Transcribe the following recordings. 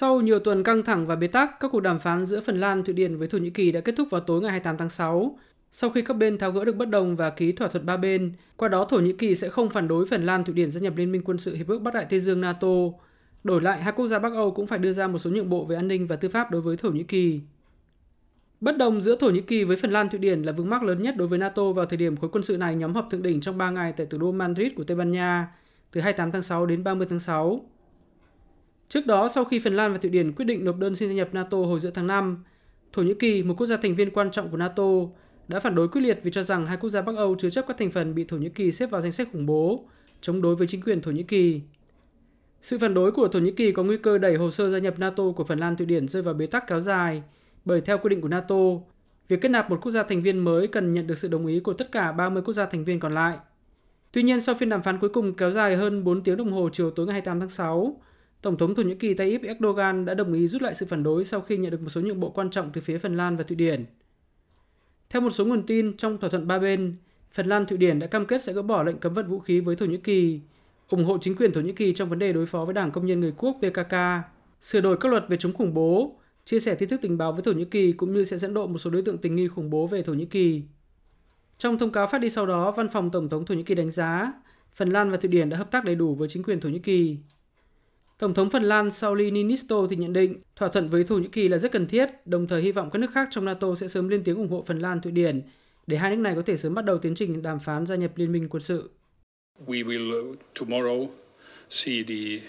Sau nhiều tuần căng thẳng và bế tắc, các cuộc đàm phán giữa Phần Lan, Thụy Điển với Thổ Nhĩ Kỳ đã kết thúc vào tối ngày 28 tháng 6. Sau khi các bên tháo gỡ được bất đồng và ký thỏa thuận ba bên, qua đó Thổ Nhĩ Kỳ sẽ không phản đối Phần Lan, Thụy Điển gia nhập Liên minh quân sự Hiệp ước Bắc Đại Tây Dương NATO. Đổi lại, hai quốc gia Bắc Âu cũng phải đưa ra một số nhượng bộ về an ninh và tư pháp đối với Thổ Nhĩ Kỳ. Bất đồng giữa Thổ Nhĩ Kỳ với Phần Lan Thụy Điển là vướng mắc lớn nhất đối với NATO vào thời điểm khối quân sự này nhóm họp thượng đỉnh trong 3 ngày tại thủ đô Madrid của Tây Ban Nha, từ 28 tháng 6 đến 30 tháng 6. Trước đó, sau khi Phần Lan và Thụy Điển quyết định nộp đơn xin gia nhập NATO hồi giữa tháng 5, Thổ Nhĩ Kỳ, một quốc gia thành viên quan trọng của NATO, đã phản đối quyết liệt vì cho rằng hai quốc gia Bắc Âu chứa chấp các thành phần bị Thổ Nhĩ Kỳ xếp vào danh sách khủng bố, chống đối với chính quyền Thổ Nhĩ Kỳ. Sự phản đối của Thổ Nhĩ Kỳ có nguy cơ đẩy hồ sơ gia nhập NATO của Phần Lan Thụy Điển rơi vào bế tắc kéo dài, bởi theo quy định của NATO, việc kết nạp một quốc gia thành viên mới cần nhận được sự đồng ý của tất cả 30 quốc gia thành viên còn lại. Tuy nhiên, sau phiên đàm phán cuối cùng kéo dài hơn 4 tiếng đồng hồ chiều tối ngày 28 tháng 6, Tổng thống Thổ Nhĩ Kỳ Tayyip Erdogan đã đồng ý rút lại sự phản đối sau khi nhận được một số nhượng bộ quan trọng từ phía Phần Lan và Thụy Điển. Theo một số nguồn tin, trong thỏa thuận ba bên, Phần Lan Thụy Điển đã cam kết sẽ gỡ bỏ lệnh cấm vận vũ khí với Thổ Nhĩ Kỳ, ủng hộ chính quyền Thổ Nhĩ Kỳ trong vấn đề đối phó với Đảng Công nhân Người Quốc PKK, sửa đổi các luật về chống khủng bố, chia sẻ tin tức tình báo với Thổ Nhĩ Kỳ cũng như sẽ dẫn độ một số đối tượng tình nghi khủng bố về Thổ Nhĩ Kỳ. Trong thông cáo phát đi sau đó, Văn phòng Tổng thống Thổ Nhĩ Kỳ đánh giá Phần Lan và Thụy Điển đã hợp tác đầy đủ với chính quyền Thổ Nhĩ Kỳ. Tổng thống Phần Lan Sauli Niinisto thì nhận định thỏa thuận với Thổ Nhĩ Kỳ là rất cần thiết, đồng thời hy vọng các nước khác trong NATO sẽ sớm lên tiếng ủng hộ Phần Lan, Thụy Điển để hai nước này có thể sớm bắt đầu tiến trình đàm phán gia nhập liên minh quân sự. We will uh, tomorrow see the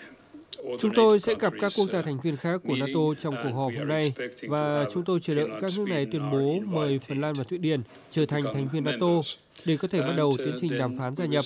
Chúng tôi sẽ gặp các quốc gia thành viên khác của NATO trong cuộc họp hôm nay và chúng tôi chờ đợi các nước này tuyên bố mời Phần Lan và Thụy Điển trở thành thành viên NATO để có thể bắt đầu tiến trình đàm phán gia nhập.